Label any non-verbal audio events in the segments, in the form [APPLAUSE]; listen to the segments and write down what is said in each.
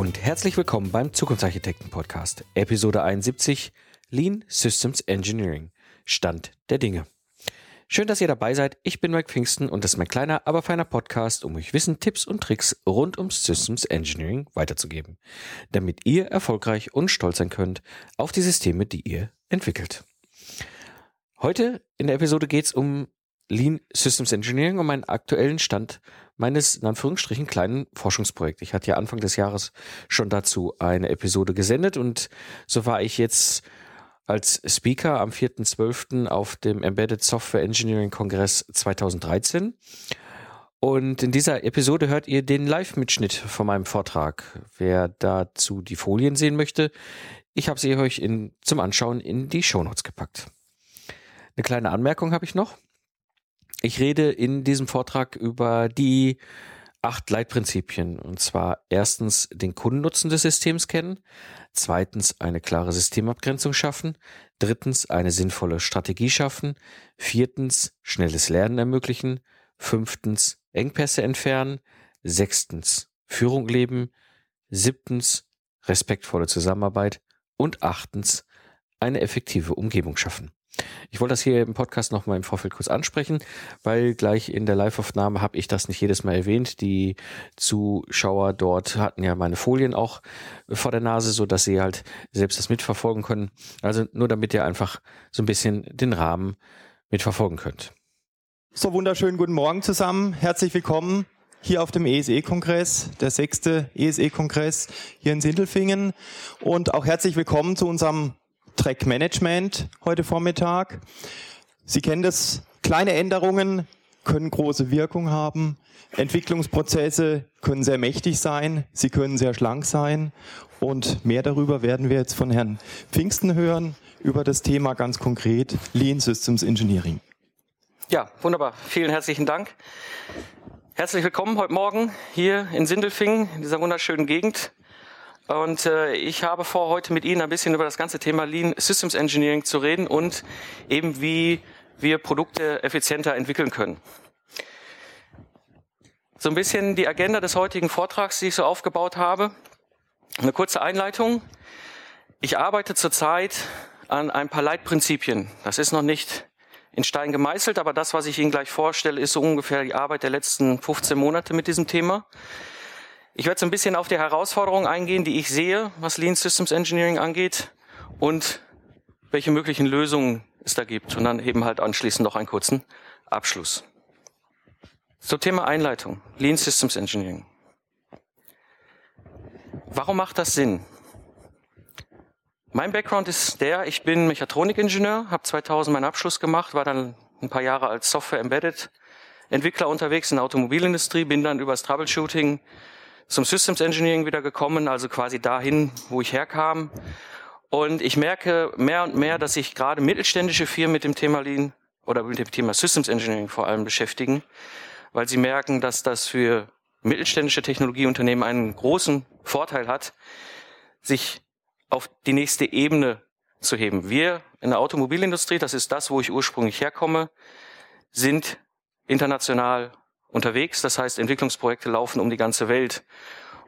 Und herzlich willkommen beim Zukunftsarchitekten Podcast, Episode 71 Lean Systems Engineering. Stand der Dinge. Schön, dass ihr dabei seid. Ich bin Mike Pfingsten und das ist mein kleiner, aber feiner Podcast, um euch Wissen, Tipps und Tricks rund ums Systems Engineering weiterzugeben, damit ihr erfolgreich und stolz sein könnt auf die Systeme, die ihr entwickelt. Heute in der Episode geht es um Lean Systems Engineering, um meinen aktuellen Stand meines, in Anführungsstrichen, kleinen Forschungsprojekts. Ich hatte ja Anfang des Jahres schon dazu eine Episode gesendet und so war ich jetzt als Speaker am 4.12. auf dem Embedded Software Engineering Kongress 2013. Und in dieser Episode hört ihr den Live-Mitschnitt von meinem Vortrag. Wer dazu die Folien sehen möchte, ich habe sie euch in, zum Anschauen in die Shownotes gepackt. Eine kleine Anmerkung habe ich noch. Ich rede in diesem Vortrag über die acht Leitprinzipien. Und zwar erstens den Kundennutzen des Systems kennen, zweitens eine klare Systemabgrenzung schaffen, drittens eine sinnvolle Strategie schaffen, viertens schnelles Lernen ermöglichen, fünftens Engpässe entfernen, sechstens Führung leben, siebtens respektvolle Zusammenarbeit und achtens eine effektive Umgebung schaffen. Ich wollte das hier im Podcast nochmal im Vorfeld kurz ansprechen, weil gleich in der Live-Aufnahme habe ich das nicht jedes Mal erwähnt. Die Zuschauer dort hatten ja meine Folien auch vor der Nase, so dass sie halt selbst das mitverfolgen können. Also nur damit ihr einfach so ein bisschen den Rahmen mitverfolgen könnt. So wunderschönen guten Morgen zusammen. Herzlich willkommen hier auf dem ESE-Kongress, der sechste ESE-Kongress hier in Sindelfingen. Und auch herzlich willkommen zu unserem Track Management heute Vormittag. Sie kennen das, kleine Änderungen können große Wirkung haben. Entwicklungsprozesse können sehr mächtig sein, sie können sehr schlank sein. Und mehr darüber werden wir jetzt von Herrn Pfingsten hören, über das Thema ganz konkret Lean Systems Engineering. Ja, wunderbar. Vielen herzlichen Dank. Herzlich willkommen heute Morgen hier in Sindelfingen, in dieser wunderschönen Gegend. Und äh, ich habe vor, heute mit Ihnen ein bisschen über das ganze Thema Lean Systems Engineering zu reden und eben wie wir Produkte effizienter entwickeln können. So ein bisschen die Agenda des heutigen Vortrags, die ich so aufgebaut habe. Eine kurze Einleitung. Ich arbeite zurzeit an ein paar Leitprinzipien. Das ist noch nicht in Stein gemeißelt, aber das, was ich Ihnen gleich vorstelle, ist so ungefähr die Arbeit der letzten 15 Monate mit diesem Thema. Ich werde so ein bisschen auf die Herausforderungen eingehen, die ich sehe, was Lean Systems Engineering angeht und welche möglichen Lösungen es da gibt und dann eben halt anschließend noch einen kurzen Abschluss. So Thema Einleitung. Lean Systems Engineering. Warum macht das Sinn? Mein Background ist der, ich bin Mechatronikingenieur, habe 2000 meinen Abschluss gemacht, war dann ein paar Jahre als Software Embedded Entwickler unterwegs in der Automobilindustrie, bin dann übers Troubleshooting zum Systems Engineering wieder gekommen, also quasi dahin, wo ich herkam. Und ich merke mehr und mehr, dass sich gerade mittelständische Firmen mit dem Thema Lean oder mit dem Thema Systems Engineering vor allem beschäftigen, weil sie merken, dass das für mittelständische Technologieunternehmen einen großen Vorteil hat, sich auf die nächste Ebene zu heben. Wir in der Automobilindustrie, das ist das, wo ich ursprünglich herkomme, sind international unterwegs. Das heißt, Entwicklungsprojekte laufen um die ganze Welt.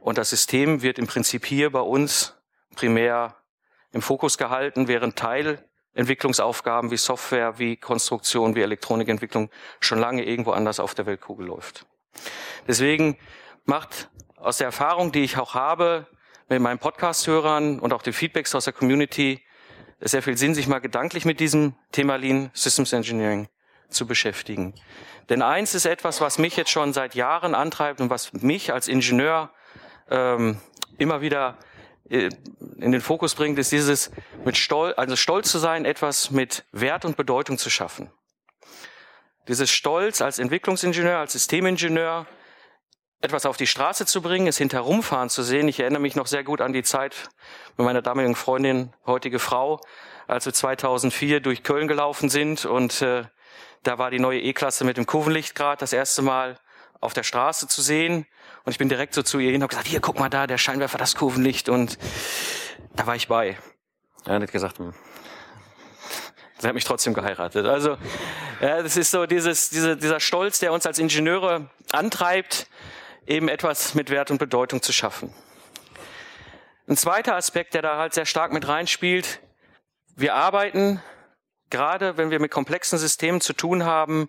Und das System wird im Prinzip hier bei uns primär im Fokus gehalten, während Teilentwicklungsaufgaben wie Software, wie Konstruktion, wie Elektronikentwicklung schon lange irgendwo anders auf der Weltkugel läuft. Deswegen macht aus der Erfahrung, die ich auch habe mit meinen Podcast-Hörern und auch den Feedbacks aus der Community, sehr viel Sinn, sich mal gedanklich mit diesem Thema Lean Systems Engineering zu beschäftigen. Denn eins ist etwas, was mich jetzt schon seit Jahren antreibt und was mich als Ingenieur ähm, immer wieder äh, in den Fokus bringt, ist dieses mit Stolz, also stolz zu sein, etwas mit Wert und Bedeutung zu schaffen. Dieses Stolz als Entwicklungsingenieur, als Systemingenieur, etwas auf die Straße zu bringen, es hinterumfahren zu sehen. Ich erinnere mich noch sehr gut an die Zeit mit meiner damaligen Freundin, heutige Frau, als wir 2004 durch Köln gelaufen sind und äh, da war die neue E-Klasse mit dem Kurvenlicht gerade das erste Mal auf der Straße zu sehen. Und ich bin direkt so zu ihr hin und habe gesagt, hier, guck mal da, der Scheinwerfer, das Kurvenlicht. Und da war ich bei. Er hat gesagt, hm. sie hat mich trotzdem geheiratet. Also, ja, das ist so dieses, diese, dieser Stolz, der uns als Ingenieure antreibt, eben etwas mit Wert und Bedeutung zu schaffen. Ein zweiter Aspekt, der da halt sehr stark mit reinspielt, wir arbeiten, gerade wenn wir mit komplexen Systemen zu tun haben,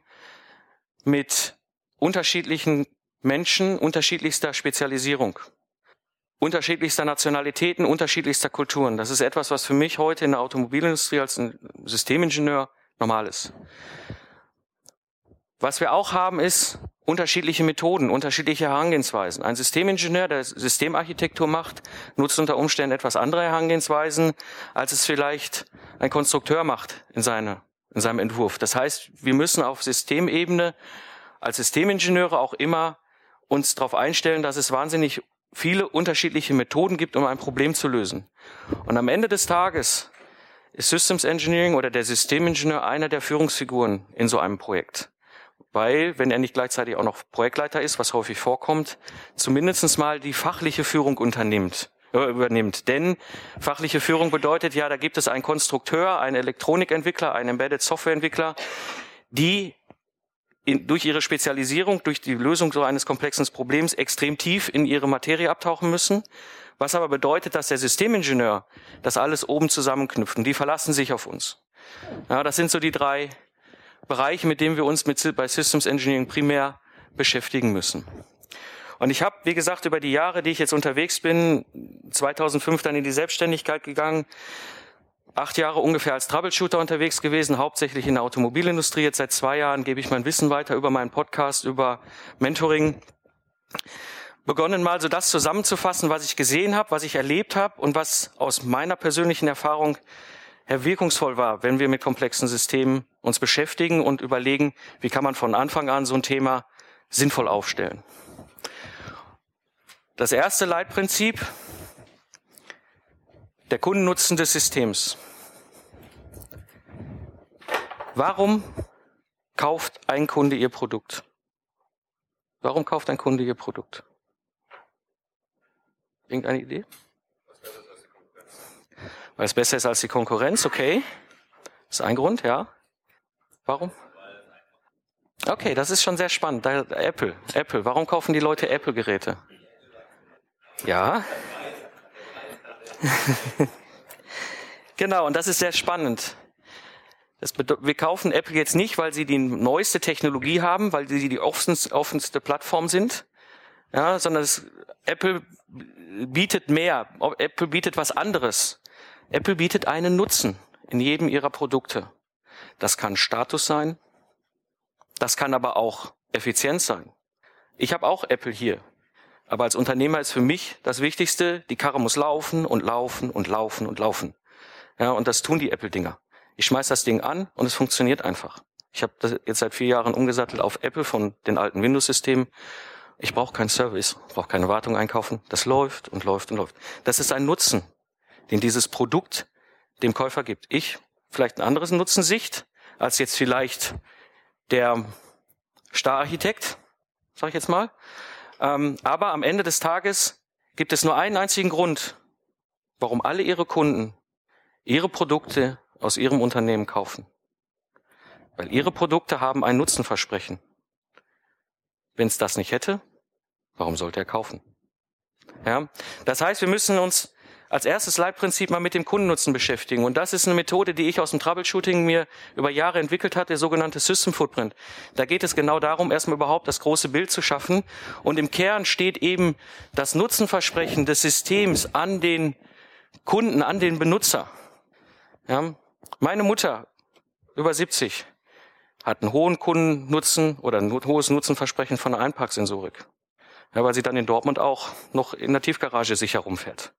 mit unterschiedlichen Menschen unterschiedlichster Spezialisierung, unterschiedlichster Nationalitäten, unterschiedlichster Kulturen. Das ist etwas, was für mich heute in der Automobilindustrie als ein Systemingenieur normal ist. Was wir auch haben, ist unterschiedliche Methoden, unterschiedliche Herangehensweisen. Ein Systemingenieur, der Systemarchitektur macht, nutzt unter Umständen etwas andere Herangehensweisen, als es vielleicht ein Konstrukteur macht in, seine, in seinem Entwurf. Das heißt, wir müssen auf Systemebene als Systemingenieure auch immer uns darauf einstellen, dass es wahnsinnig viele unterschiedliche Methoden gibt, um ein Problem zu lösen. Und am Ende des Tages ist Systems Engineering oder der Systemingenieur einer der Führungsfiguren in so einem Projekt weil, wenn er nicht gleichzeitig auch noch Projektleiter ist, was häufig vorkommt, zumindestens mal die fachliche Führung unternimmt äh, übernimmt. Denn fachliche Führung bedeutet ja, da gibt es einen Konstrukteur, einen Elektronikentwickler, einen Embedded Softwareentwickler, die in, durch ihre Spezialisierung, durch die Lösung so eines komplexen Problems extrem tief in ihre Materie abtauchen müssen. Was aber bedeutet, dass der Systemingenieur das alles oben zusammenknüpft und die verlassen sich auf uns. Ja, das sind so die drei Bereiche, mit denen wir uns mit, bei Systems Engineering primär beschäftigen müssen. Und ich habe, wie gesagt, über die Jahre, die ich jetzt unterwegs bin, 2005 dann in die Selbstständigkeit gegangen, acht Jahre ungefähr als Troubleshooter unterwegs gewesen, hauptsächlich in der Automobilindustrie. Jetzt seit zwei Jahren gebe ich mein Wissen weiter über meinen Podcast, über Mentoring. Begonnen mal so das zusammenzufassen, was ich gesehen habe, was ich erlebt habe und was aus meiner persönlichen Erfahrung wirkungsvoll war, wenn wir mit komplexen Systemen uns beschäftigen und überlegen, wie kann man von Anfang an so ein Thema sinnvoll aufstellen. Das erste Leitprinzip, der Kundennutzen des Systems. Warum kauft ein Kunde Ihr Produkt? Warum kauft ein Kunde Ihr Produkt? Irgendeine Idee? Weil es besser ist als die Konkurrenz, okay. Das ist ein Grund, ja. Warum? Okay, das ist schon sehr spannend. Apple, Apple. Warum kaufen die Leute Apple-Geräte? Ja. [LAUGHS] genau, und das ist sehr spannend. wir kaufen Apple jetzt nicht, weil sie die neueste Technologie haben, weil sie die offenste, Plattform sind, ja, sondern Apple bietet mehr. Apple bietet was anderes. Apple bietet einen Nutzen in jedem ihrer Produkte. Das kann Status sein, das kann aber auch Effizienz sein. Ich habe auch Apple hier, aber als Unternehmer ist für mich das Wichtigste, die Karre muss laufen und laufen und laufen und laufen. Ja, und das tun die Apple-Dinger. Ich schmeiß das Ding an und es funktioniert einfach. Ich habe das jetzt seit vier Jahren umgesattelt auf Apple von den alten Windows-Systemen. Ich brauche keinen Service, brauche keine Wartung einkaufen. Das läuft und läuft und läuft. Das ist ein Nutzen den dieses Produkt dem Käufer gibt. Ich vielleicht ein anderes Nutzensicht als jetzt vielleicht der Stararchitekt, sage ich jetzt mal. Ähm, aber am Ende des Tages gibt es nur einen einzigen Grund, warum alle ihre Kunden ihre Produkte aus ihrem Unternehmen kaufen. Weil ihre Produkte haben ein Nutzenversprechen. Wenn es das nicht hätte, warum sollte er kaufen? Ja, das heißt, wir müssen uns als erstes Leitprinzip mal mit dem Kundennutzen beschäftigen. Und das ist eine Methode, die ich aus dem Troubleshooting mir über Jahre entwickelt hat, der sogenannte System Footprint. Da geht es genau darum, erstmal überhaupt das große Bild zu schaffen. Und im Kern steht eben das Nutzenversprechen des Systems an den Kunden, an den Benutzer. Ja, meine Mutter, über 70, hat einen hohen Kundennutzen oder ein hohes Nutzenversprechen von einer Einparksensorik. Ja, weil sie dann in Dortmund auch noch in der Tiefgarage sicher rumfährt.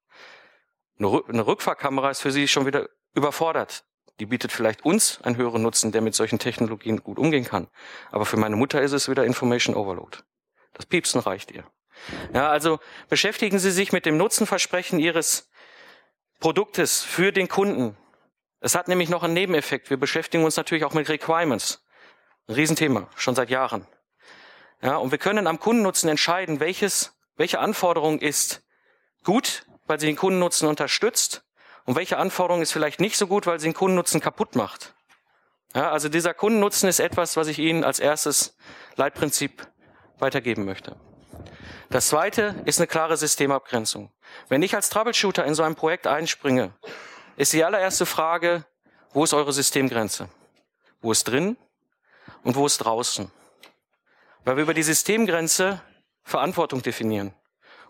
Eine Rückfahrkamera ist für sie schon wieder überfordert. Die bietet vielleicht uns einen höheren Nutzen, der mit solchen Technologien gut umgehen kann. Aber für meine Mutter ist es wieder Information Overload. Das Piepsen reicht ihr. Ja, also beschäftigen Sie sich mit dem Nutzenversprechen Ihres Produktes für den Kunden. Es hat nämlich noch einen Nebeneffekt. Wir beschäftigen uns natürlich auch mit Requirements. Ein Riesenthema, schon seit Jahren. Ja, und wir können am Kundennutzen entscheiden, welches, welche Anforderung ist gut weil sie den Kundennutzen unterstützt und welche Anforderung ist vielleicht nicht so gut, weil sie den Kundennutzen kaputt macht. Ja, also dieser Kundennutzen ist etwas, was ich Ihnen als erstes Leitprinzip weitergeben möchte. Das zweite ist eine klare Systemabgrenzung. Wenn ich als Troubleshooter in so ein Projekt einspringe, ist die allererste Frage, wo ist eure Systemgrenze? Wo ist drin und wo ist draußen? Weil wir über die Systemgrenze Verantwortung definieren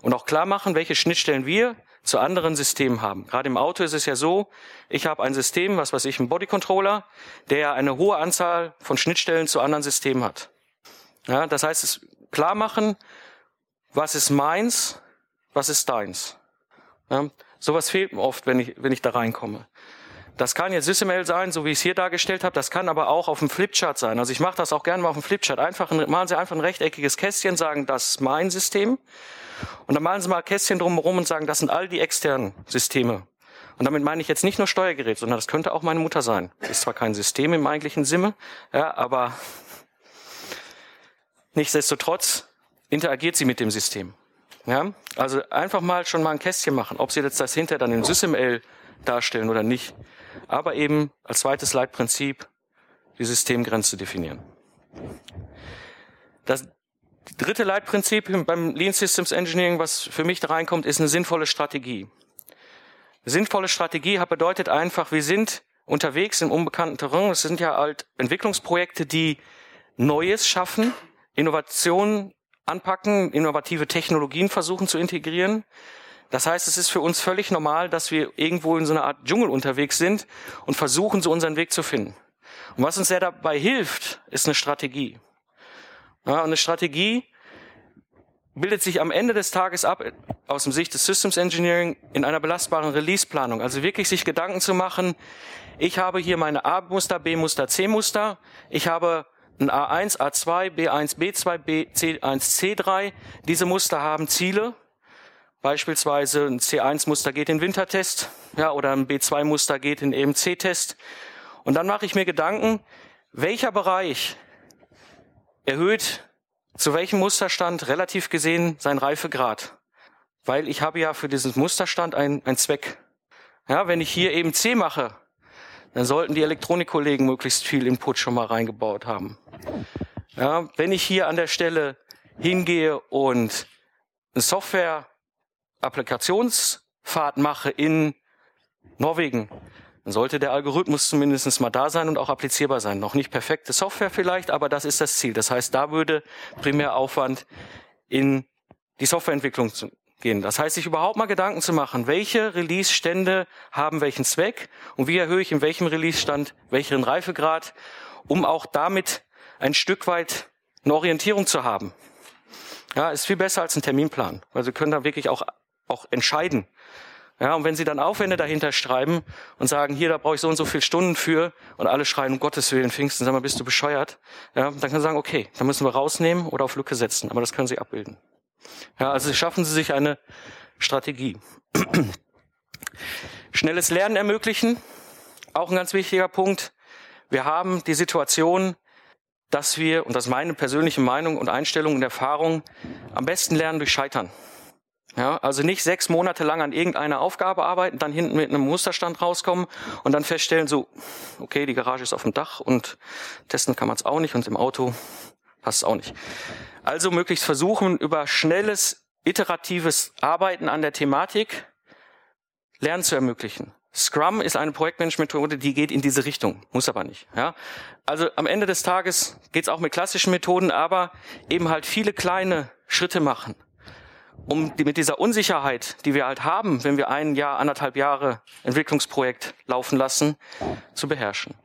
und auch klar machen, welche Schnittstellen wir zu anderen Systemen haben. Gerade im Auto ist es ja so, ich habe ein System, was weiß ich, ein Bodycontroller, der eine hohe Anzahl von Schnittstellen zu anderen Systemen hat. Ja, das heißt, es klar machen, was ist meins, was ist deins. Ja, sowas fehlt mir oft, wenn ich, wenn ich da reinkomme. Das kann jetzt SysML sein, so wie ich es hier dargestellt habe. Das kann aber auch auf dem Flipchart sein. Also ich mache das auch gerne mal auf dem Flipchart. Einfach ein, malen Sie einfach ein rechteckiges Kästchen, sagen, das ist mein System. Und dann malen Sie mal Kästchen drumherum und sagen, das sind all die externen Systeme. Und damit meine ich jetzt nicht nur Steuergerät, sondern das könnte auch meine Mutter sein. Ist zwar kein System im eigentlichen Sinne, ja, aber nichtsdestotrotz interagiert sie mit dem System. Ja, also einfach mal schon mal ein Kästchen machen, ob Sie jetzt das hinter dann in SysML darstellen oder nicht. Aber eben als zweites Leitprinzip die Systemgrenze definieren. Das dritte Leitprinzip beim Lean Systems Engineering, was für mich da reinkommt, ist eine sinnvolle Strategie. Eine sinnvolle Strategie bedeutet einfach, wir sind unterwegs im unbekannten Terrain. Es sind ja halt Entwicklungsprojekte, die Neues schaffen, Innovationen anpacken, innovative Technologien versuchen zu integrieren. Das heißt, es ist für uns völlig normal, dass wir irgendwo in so einer Art Dschungel unterwegs sind und versuchen, so unseren Weg zu finden. Und was uns sehr dabei hilft, ist eine Strategie. Ja, und eine Strategie bildet sich am Ende des Tages ab, aus dem Sicht des Systems Engineering, in einer belastbaren Release-Planung. Also wirklich sich Gedanken zu machen, ich habe hier meine A-Muster, B-Muster, C-Muster, ich habe ein A1, A2, B1, B2, B, C1, C3. Diese Muster haben Ziele. Beispielsweise ein C1-Muster geht in Wintertest, ja, oder ein B2-Muster geht in EMC-Test. Und dann mache ich mir Gedanken, welcher Bereich erhöht zu welchem Musterstand relativ gesehen sein Reifegrad. Weil ich habe ja für diesen Musterstand einen, Zweck. Ja, wenn ich hier eben C mache, dann sollten die Elektronikkollegen möglichst viel Input schon mal reingebaut haben. Ja, wenn ich hier an der Stelle hingehe und eine Software-Applikationspfad mache in Norwegen, dann sollte der Algorithmus zumindest mal da sein und auch applizierbar sein. Noch nicht perfekte Software vielleicht, aber das ist das Ziel. Das heißt, da würde primär Aufwand in die Softwareentwicklung gehen. Das heißt, sich überhaupt mal Gedanken zu machen, welche Release-Stände haben welchen Zweck und wie erhöhe ich in welchem Release-Stand welchen Reifegrad, um auch damit ein Stück weit eine Orientierung zu haben. Ja, ist viel besser als ein Terminplan, weil Sie können da wirklich auch, auch entscheiden. Ja, und wenn Sie dann Aufwände dahinter schreiben und sagen, hier, da brauche ich so und so viele Stunden für und alle schreien, um Gottes Willen, Pfingsten, sag mal, bist du bescheuert? Ja, dann können Sie sagen, okay, dann müssen wir rausnehmen oder auf Lücke setzen, aber das können Sie abbilden. Ja, also schaffen Sie sich eine Strategie. [CLEARS THROAT] Schnelles Lernen ermöglichen, auch ein ganz wichtiger Punkt. Wir haben die Situation, dass wir, und das ist meine persönliche Meinung und Einstellung und Erfahrung, am besten lernen durch Scheitern. Ja, also nicht sechs Monate lang an irgendeiner Aufgabe arbeiten, dann hinten mit einem Musterstand rauskommen und dann feststellen, so, okay, die Garage ist auf dem Dach und testen kann man es auch nicht und im Auto passt es auch nicht. Also möglichst versuchen, über schnelles, iteratives Arbeiten an der Thematik Lernen zu ermöglichen. Scrum ist eine Projektmanagement-Methode, die geht in diese Richtung, muss aber nicht. Ja? Also am Ende des Tages geht es auch mit klassischen Methoden, aber eben halt viele kleine Schritte machen, um die, mit dieser Unsicherheit, die wir halt haben, wenn wir ein Jahr, anderthalb Jahre Entwicklungsprojekt laufen lassen, zu beherrschen.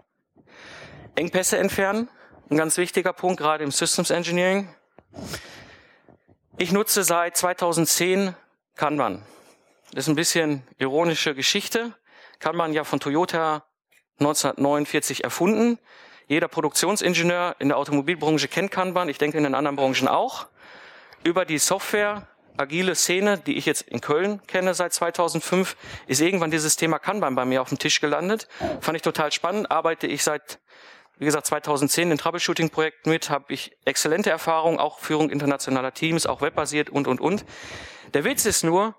Engpässe entfernen, ein ganz wichtiger Punkt, gerade im Systems Engineering. Ich nutze seit 2010 Kanban. Das ist ein bisschen ironische Geschichte. Kanban ja von Toyota 1949 erfunden. Jeder Produktionsingenieur in der Automobilbranche kennt Kanban. Ich denke in den anderen Branchen auch. Über die Software agile Szene, die ich jetzt in Köln kenne seit 2005, ist irgendwann dieses Thema Kanban bei mir auf dem Tisch gelandet. Fand ich total spannend. Arbeite ich seit wie gesagt, 2010 in Troubleshooting-Projekten mit, habe ich exzellente Erfahrungen, auch Führung internationaler Teams, auch webbasiert und, und, und. Der Witz ist nur,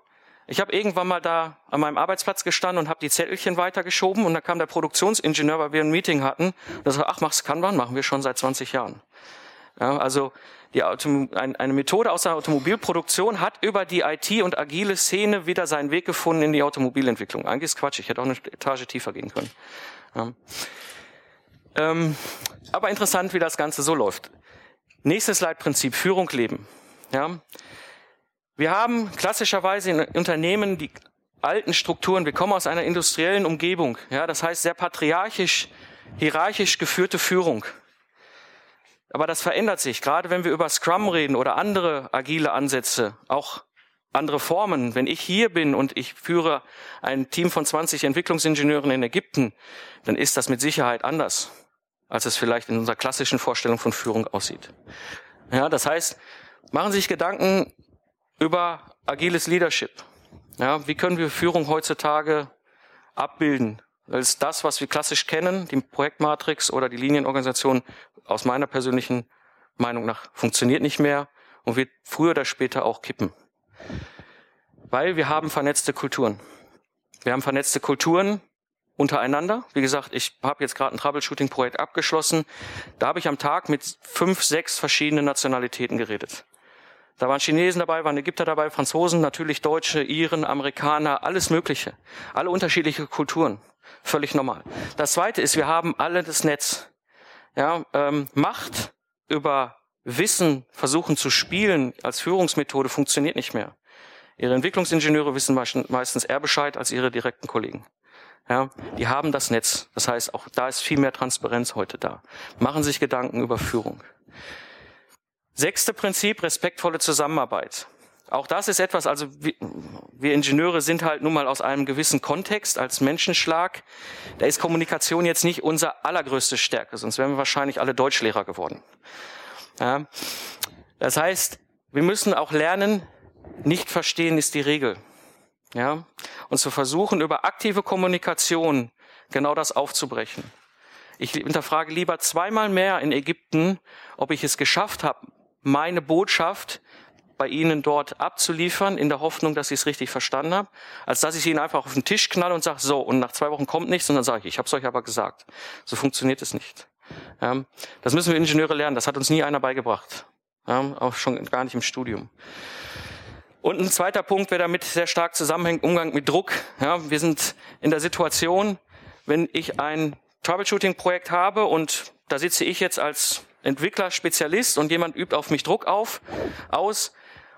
ich habe irgendwann mal da an meinem Arbeitsplatz gestanden und habe die Zettelchen weitergeschoben und da kam der Produktionsingenieur, weil wir ein Meeting hatten und er sagte, ach, mach's Kanban, machen wir schon seit 20 Jahren. Ja, also die Autom eine Methode aus der Automobilproduktion hat über die IT und agile Szene wieder seinen Weg gefunden in die Automobilentwicklung. Eigentlich ist Quatsch, ich hätte auch eine Etage tiefer gehen können. Ja. Ähm, aber interessant, wie das Ganze so läuft. Nächstes Leitprinzip, Führung leben. Ja. Wir haben klassischerweise in Unternehmen die alten Strukturen. Wir kommen aus einer industriellen Umgebung. Ja, das heißt sehr patriarchisch, hierarchisch geführte Führung. Aber das verändert sich, gerade wenn wir über Scrum reden oder andere agile Ansätze, auch andere Formen. Wenn ich hier bin und ich führe ein Team von 20 Entwicklungsingenieuren in Ägypten, dann ist das mit Sicherheit anders, als es vielleicht in unserer klassischen Vorstellung von Führung aussieht. Ja, das heißt, machen Sie sich Gedanken über agiles Leadership. Ja, wie können wir Führung heutzutage abbilden? Ist das, was wir klassisch kennen, die Projektmatrix oder die Linienorganisation, aus meiner persönlichen Meinung nach funktioniert nicht mehr und wird früher oder später auch kippen. Weil wir haben vernetzte Kulturen. Wir haben vernetzte Kulturen untereinander. Wie gesagt, ich habe jetzt gerade ein Troubleshooting-Projekt abgeschlossen. Da habe ich am Tag mit fünf, sechs verschiedenen Nationalitäten geredet. Da waren Chinesen dabei, waren Ägypter dabei, Franzosen, natürlich Deutsche, Iren, Amerikaner, alles Mögliche. Alle unterschiedliche Kulturen. Völlig normal. Das Zweite ist, wir haben alle das Netz. Ja, ähm, Macht über Wissen versuchen zu spielen als Führungsmethode funktioniert nicht mehr. Ihre Entwicklungsingenieure wissen meistens eher Bescheid als ihre direkten Kollegen. Ja, die haben das Netz. Das heißt, auch da ist viel mehr Transparenz heute da. Machen sich Gedanken über Führung. Sechste Prinzip, respektvolle Zusammenarbeit. Auch das ist etwas, also wir, wir Ingenieure sind halt nun mal aus einem gewissen Kontext als Menschenschlag. Da ist Kommunikation jetzt nicht unser allergrößte Stärke, sonst wären wir wahrscheinlich alle Deutschlehrer geworden. Ja. Das heißt, wir müssen auch lernen, nicht verstehen ist die Regel. Ja. Und zu versuchen, über aktive Kommunikation genau das aufzubrechen. Ich hinterfrage lieber zweimal mehr in Ägypten, ob ich es geschafft habe, meine Botschaft bei Ihnen dort abzuliefern, in der Hoffnung, dass ich es richtig verstanden habe, als dass ich Ihnen einfach auf den Tisch knalle und sage, so, und nach zwei Wochen kommt nichts, und dann sage ich, ich habe es euch aber gesagt. So funktioniert es nicht. Ja, das müssen wir Ingenieure lernen, das hat uns nie einer beigebracht. Ja, auch schon gar nicht im Studium. Und ein zweiter Punkt, der damit sehr stark zusammenhängt, Umgang mit Druck. Wir sind in der Situation, wenn ich ein Troubleshooting-Projekt habe und da sitze ich jetzt als Entwickler, Spezialist und jemand übt auf mich Druck auf, aus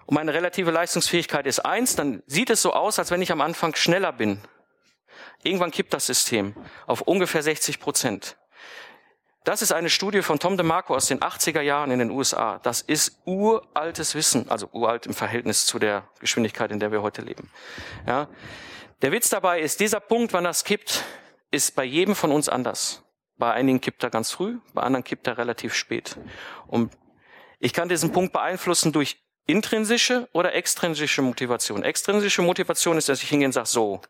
und meine relative Leistungsfähigkeit ist eins, dann sieht es so aus, als wenn ich am Anfang schneller bin. Irgendwann kippt das System auf ungefähr 60 Prozent. Das ist eine Studie von Tom DeMarco aus den 80er Jahren in den USA. Das ist uraltes Wissen, also uralt im Verhältnis zu der Geschwindigkeit, in der wir heute leben. Ja. Der Witz dabei ist, dieser Punkt, wann das kippt, ist bei jedem von uns anders. Bei einigen kippt er ganz früh, bei anderen kippt er relativ spät. Und ich kann diesen Punkt beeinflussen durch intrinsische oder extrinsische Motivation. Extrinsische Motivation ist, dass ich hingehe und sage, so,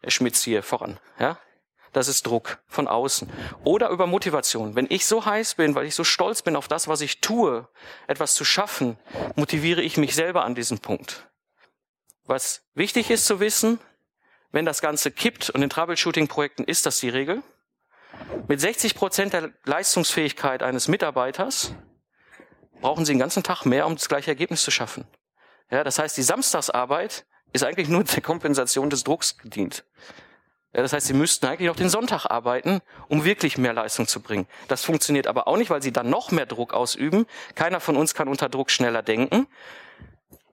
er schmitzt hier voran. Ja? Das ist Druck von außen. Oder über Motivation. Wenn ich so heiß bin, weil ich so stolz bin auf das, was ich tue, etwas zu schaffen, motiviere ich mich selber an diesem Punkt. Was wichtig ist zu wissen, wenn das Ganze kippt, und in Troubleshooting-Projekten ist das die Regel, mit 60 Prozent der Leistungsfähigkeit eines Mitarbeiters brauchen Sie den ganzen Tag mehr, um das gleiche Ergebnis zu schaffen. Ja, das heißt, die Samstagsarbeit ist eigentlich nur der Kompensation des Drucks gedient. Ja, das heißt, Sie müssten eigentlich noch den Sonntag arbeiten, um wirklich mehr Leistung zu bringen. Das funktioniert aber auch nicht, weil Sie dann noch mehr Druck ausüben. Keiner von uns kann unter Druck schneller denken.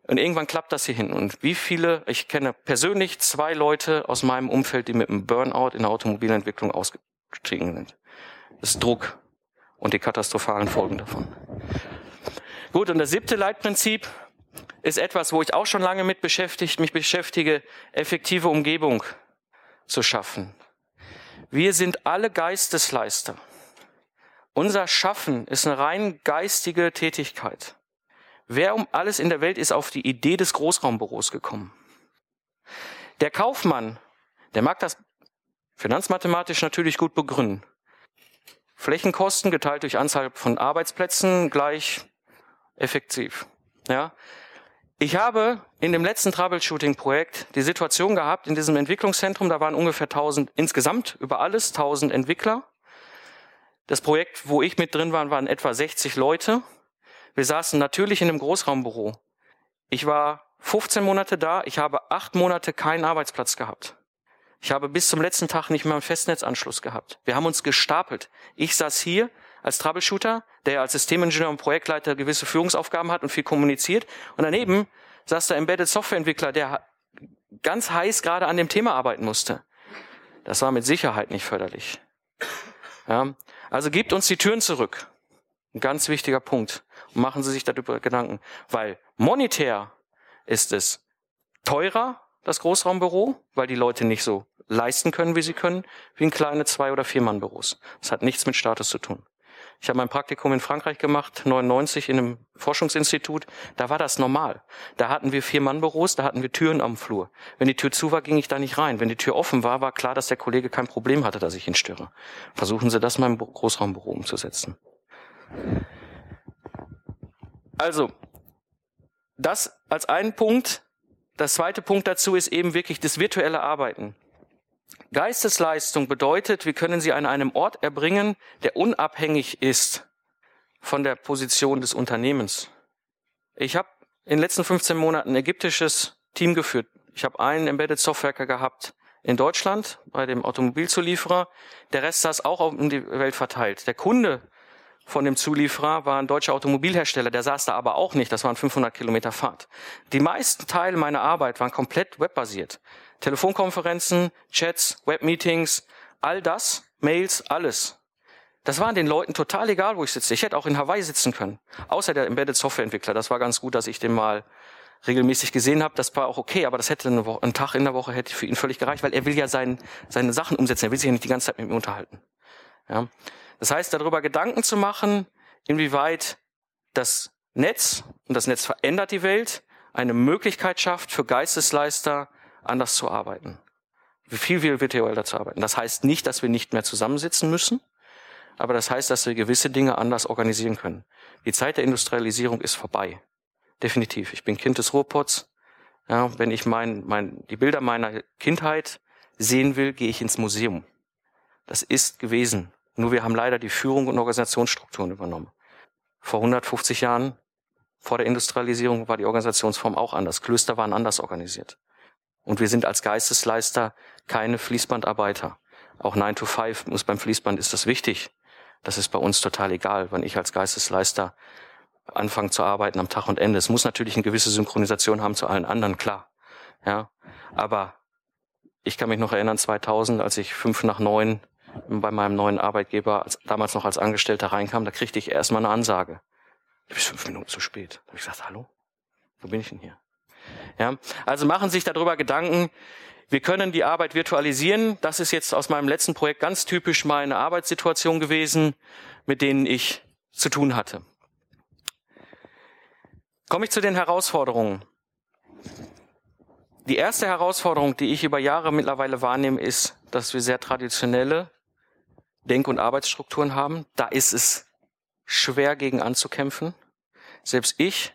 Und irgendwann klappt das hier hin. Und wie viele, ich kenne persönlich zwei Leute aus meinem Umfeld, die mit einem Burnout in der Automobilentwicklung ausge gestiegen sind. Das ist Druck und die katastrophalen Folgen davon. Gut, und das siebte Leitprinzip ist etwas, wo ich auch schon lange mit beschäftigt, mich beschäftige, effektive Umgebung zu schaffen. Wir sind alle Geistesleister. Unser Schaffen ist eine rein geistige Tätigkeit. Wer um alles in der Welt ist auf die Idee des Großraumbüros gekommen? Der Kaufmann, der mag das Finanzmathematisch natürlich gut begründen. Flächenkosten geteilt durch Anzahl von Arbeitsplätzen gleich effektiv. Ja. Ich habe in dem letzten Troubleshooting-Projekt die Situation gehabt, in diesem Entwicklungszentrum, da waren ungefähr 1000, insgesamt über alles 1000 Entwickler. Das Projekt, wo ich mit drin war, waren etwa 60 Leute. Wir saßen natürlich in einem Großraumbüro. Ich war 15 Monate da. Ich habe acht Monate keinen Arbeitsplatz gehabt. Ich habe bis zum letzten Tag nicht mehr einen Festnetzanschluss gehabt. Wir haben uns gestapelt. Ich saß hier als Troubleshooter, der als Systemingenieur und Projektleiter gewisse Führungsaufgaben hat und viel kommuniziert. Und daneben saß der Embedded Softwareentwickler, der ganz heiß gerade an dem Thema arbeiten musste. Das war mit Sicherheit nicht förderlich. Ja, also gebt uns die Türen zurück. Ein ganz wichtiger Punkt. Und machen Sie sich darüber Gedanken. Weil monetär ist es teurer, das Großraumbüro, weil die Leute nicht so leisten können, wie sie können, wie in kleine Zwei- oder Vier-Mann-Büros. Das hat nichts mit Status zu tun. Ich habe mein Praktikum in Frankreich gemacht, 99 in einem Forschungsinstitut. Da war das normal. Da hatten wir Vier-Mann-Büros, da hatten wir Türen am Flur. Wenn die Tür zu war, ging ich da nicht rein. Wenn die Tür offen war, war klar, dass der Kollege kein Problem hatte, dass ich ihn störe. Versuchen Sie das mal im Großraumbüro umzusetzen. Also, das als einen Punkt. Das zweite Punkt dazu ist eben wirklich das virtuelle Arbeiten. Geistesleistung bedeutet, wir können sie an einem Ort erbringen, der unabhängig ist von der Position des Unternehmens. Ich habe in den letzten 15 Monaten ein ägyptisches Team geführt. Ich habe einen Embedded Softwareker gehabt in Deutschland bei dem Automobilzulieferer. Der Rest saß auch um die Welt verteilt. Der Kunde von dem Zulieferer war ein deutscher Automobilhersteller, der saß da aber auch nicht, das waren 500 Kilometer Fahrt. Die meisten Teile meiner Arbeit waren komplett webbasiert. Telefonkonferenzen, Chats, Webmeetings, all das, Mails, alles. Das war den Leuten total egal, wo ich sitze. Ich hätte auch in Hawaii sitzen können. Außer der Embedded Softwareentwickler. Das war ganz gut, dass ich den mal regelmäßig gesehen habe. Das war auch okay, aber das hätte eine Woche, ein Tag in der Woche hätte für ihn völlig gereicht, weil er will ja sein, seine Sachen umsetzen. Er will sich ja nicht die ganze Zeit mit mir unterhalten. Ja. Das heißt, darüber Gedanken zu machen, inwieweit das Netz, und das Netz verändert die Welt, eine Möglichkeit schafft für Geistesleister, anders zu arbeiten. Wie viel wir virtuell dazu arbeiten. Das heißt nicht, dass wir nicht mehr zusammensitzen müssen, aber das heißt, dass wir gewisse Dinge anders organisieren können. Die Zeit der Industrialisierung ist vorbei. Definitiv. Ich bin Kind des Ruhrpots. Ja, wenn ich mein, mein, die Bilder meiner Kindheit sehen will, gehe ich ins Museum. Das ist gewesen. Nur wir haben leider die Führung und Organisationsstrukturen übernommen. Vor 150 Jahren, vor der Industrialisierung, war die Organisationsform auch anders. Klöster waren anders organisiert. Und wir sind als Geistesleister keine Fließbandarbeiter. Auch 9 to 5 muss beim Fließband ist das wichtig. Das ist bei uns total egal, wenn ich als Geistesleister anfange zu arbeiten am Tag und Ende. Es muss natürlich eine gewisse Synchronisation haben zu allen anderen, klar. Ja, aber ich kann mich noch erinnern, 2000, als ich fünf nach neun bei meinem neuen Arbeitgeber, als, damals noch als Angestellter reinkam, da kriegte ich erstmal eine Ansage. Du bist fünf Minuten zu spät. Da habe ich gesagt, hallo? Wo bin ich denn hier? Ja, also machen Sie sich darüber Gedanken. Wir können die Arbeit virtualisieren. Das ist jetzt aus meinem letzten Projekt ganz typisch meine Arbeitssituation gewesen, mit denen ich zu tun hatte. Komme ich zu den Herausforderungen. Die erste Herausforderung, die ich über Jahre mittlerweile wahrnehme, ist, dass wir sehr traditionelle Denk- und Arbeitsstrukturen haben. Da ist es schwer gegen anzukämpfen. Selbst ich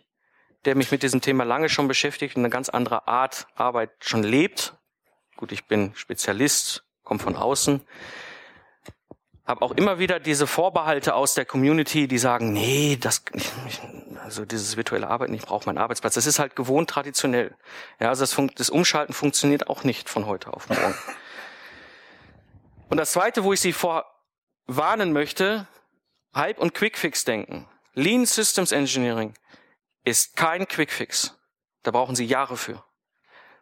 der mich mit diesem Thema lange schon beschäftigt und eine ganz andere Art Arbeit schon lebt. Gut, ich bin Spezialist, komme von außen, habe auch immer wieder diese Vorbehalte aus der Community, die sagen, nee, das, also dieses virtuelle Arbeiten, ich brauche meinen Arbeitsplatz. Das ist halt gewohnt traditionell. Ja, also das, das Umschalten funktioniert auch nicht von heute auf morgen. Und das Zweite, wo ich Sie vorwarnen möchte, Hype- und Quickfix-Denken. Lean Systems Engineering ist kein Quickfix. Da brauchen Sie Jahre für.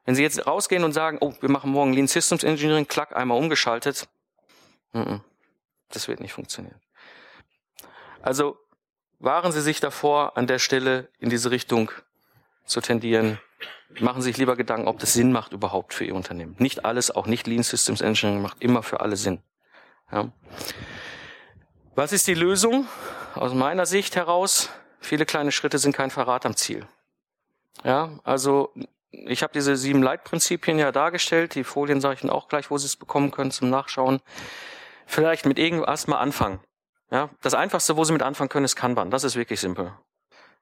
Wenn Sie jetzt rausgehen und sagen, oh, wir machen morgen Lean Systems Engineering, klack, einmal umgeschaltet, das wird nicht funktionieren. Also wahren Sie sich davor, an der Stelle in diese Richtung zu tendieren. Machen Sie sich lieber Gedanken, ob das Sinn macht überhaupt für Ihr Unternehmen. Nicht alles, auch nicht Lean Systems Engineering macht immer für alle Sinn. Ja. Was ist die Lösung? Aus meiner Sicht heraus, Viele kleine Schritte sind kein Verrat am Ziel. Ja, also ich habe diese sieben Leitprinzipien ja dargestellt. Die Folien sage ich Ihnen auch gleich, wo Sie es bekommen können zum Nachschauen. Vielleicht mit irgendwas mal anfangen. Ja, das Einfachste, wo Sie mit anfangen können, ist Kanban. Das ist wirklich simpel.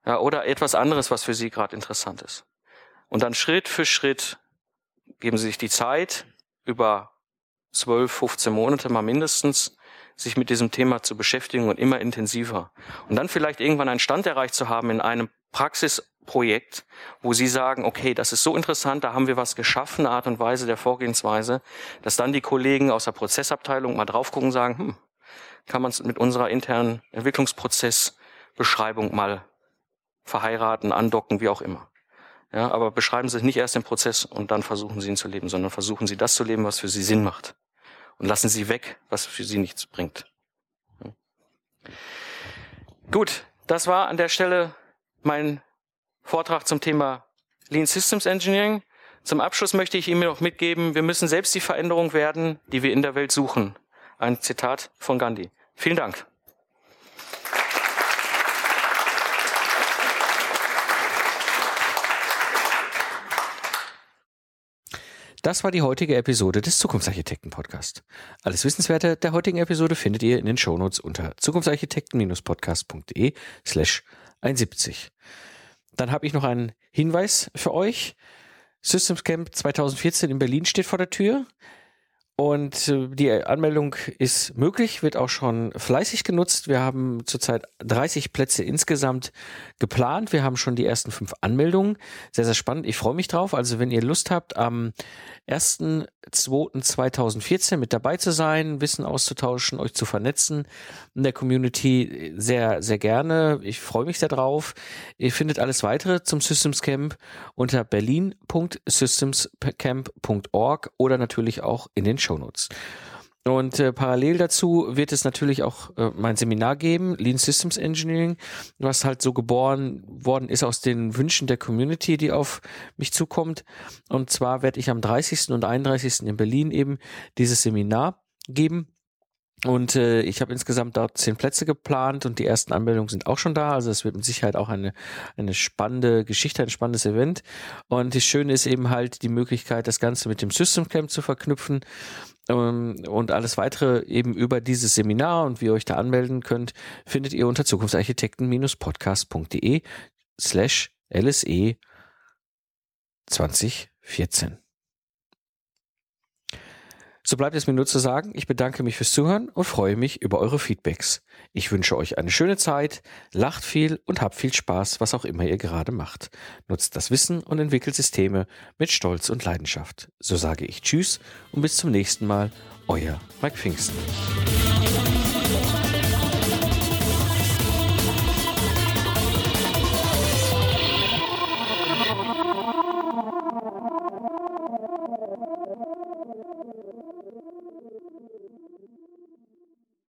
Ja, oder etwas anderes, was für Sie gerade interessant ist. Und dann Schritt für Schritt geben Sie sich die Zeit, über 12, 15 Monate mal mindestens, sich mit diesem Thema zu beschäftigen und immer intensiver. Und dann vielleicht irgendwann einen Stand erreicht zu haben in einem Praxisprojekt, wo Sie sagen, okay, das ist so interessant, da haben wir was geschaffen, Art und Weise der Vorgehensweise, dass dann die Kollegen aus der Prozessabteilung mal drauf gucken und sagen, hm, kann man es mit unserer internen Entwicklungsprozessbeschreibung mal verheiraten, andocken, wie auch immer. Ja, aber beschreiben Sie nicht erst den Prozess und dann versuchen Sie ihn zu leben, sondern versuchen Sie das zu leben, was für Sie Sinn macht. Und lassen Sie weg, was für Sie nichts bringt. Gut, das war an der Stelle mein Vortrag zum Thema Lean Systems Engineering. Zum Abschluss möchte ich Ihnen noch mitgeben, wir müssen selbst die Veränderung werden, die wir in der Welt suchen. Ein Zitat von Gandhi. Vielen Dank. Das war die heutige Episode des Zukunftsarchitekten Podcast. Alles Wissenswerte der heutigen Episode findet ihr in den Shownotes unter zukunftsarchitekten-podcast.de slash 71. Dann habe ich noch einen Hinweis für euch. Systems Camp 2014 in Berlin steht vor der Tür. Und äh, die Anmeldung ist möglich, wird auch schon fleißig genutzt. Wir haben zurzeit 30 Plätze insgesamt geplant. Wir haben schon die ersten fünf Anmeldungen. Sehr, sehr spannend. Ich freue mich drauf. Also wenn ihr Lust habt, am 1.2.2014 mit dabei zu sein, Wissen auszutauschen, euch zu vernetzen in der Community, sehr, sehr gerne. Ich freue mich darauf. Ihr findet alles weitere zum Systems Camp unter berlin.systemscamp.org oder natürlich auch in den Shownotes. Und äh, parallel dazu wird es natürlich auch äh, mein Seminar geben, Lean Systems Engineering, was halt so geboren worden ist aus den Wünschen der Community, die auf mich zukommt. Und zwar werde ich am 30. und 31. in Berlin eben dieses Seminar geben. Und äh, ich habe insgesamt dort zehn Plätze geplant und die ersten Anmeldungen sind auch schon da. Also es wird mit Sicherheit auch eine, eine spannende Geschichte, ein spannendes Event. Und das Schöne ist eben halt die Möglichkeit, das Ganze mit dem System Camp zu verknüpfen. Ähm, und alles weitere eben über dieses Seminar und wie ihr euch da anmelden könnt, findet ihr unter zukunftsarchitekten-podcast.de slash LSE 2014. So bleibt es mir nur zu sagen, ich bedanke mich fürs Zuhören und freue mich über eure Feedbacks. Ich wünsche euch eine schöne Zeit, lacht viel und habt viel Spaß, was auch immer ihr gerade macht. Nutzt das Wissen und entwickelt Systeme mit Stolz und Leidenschaft. So sage ich Tschüss und bis zum nächsten Mal, euer Mike Pfingsten.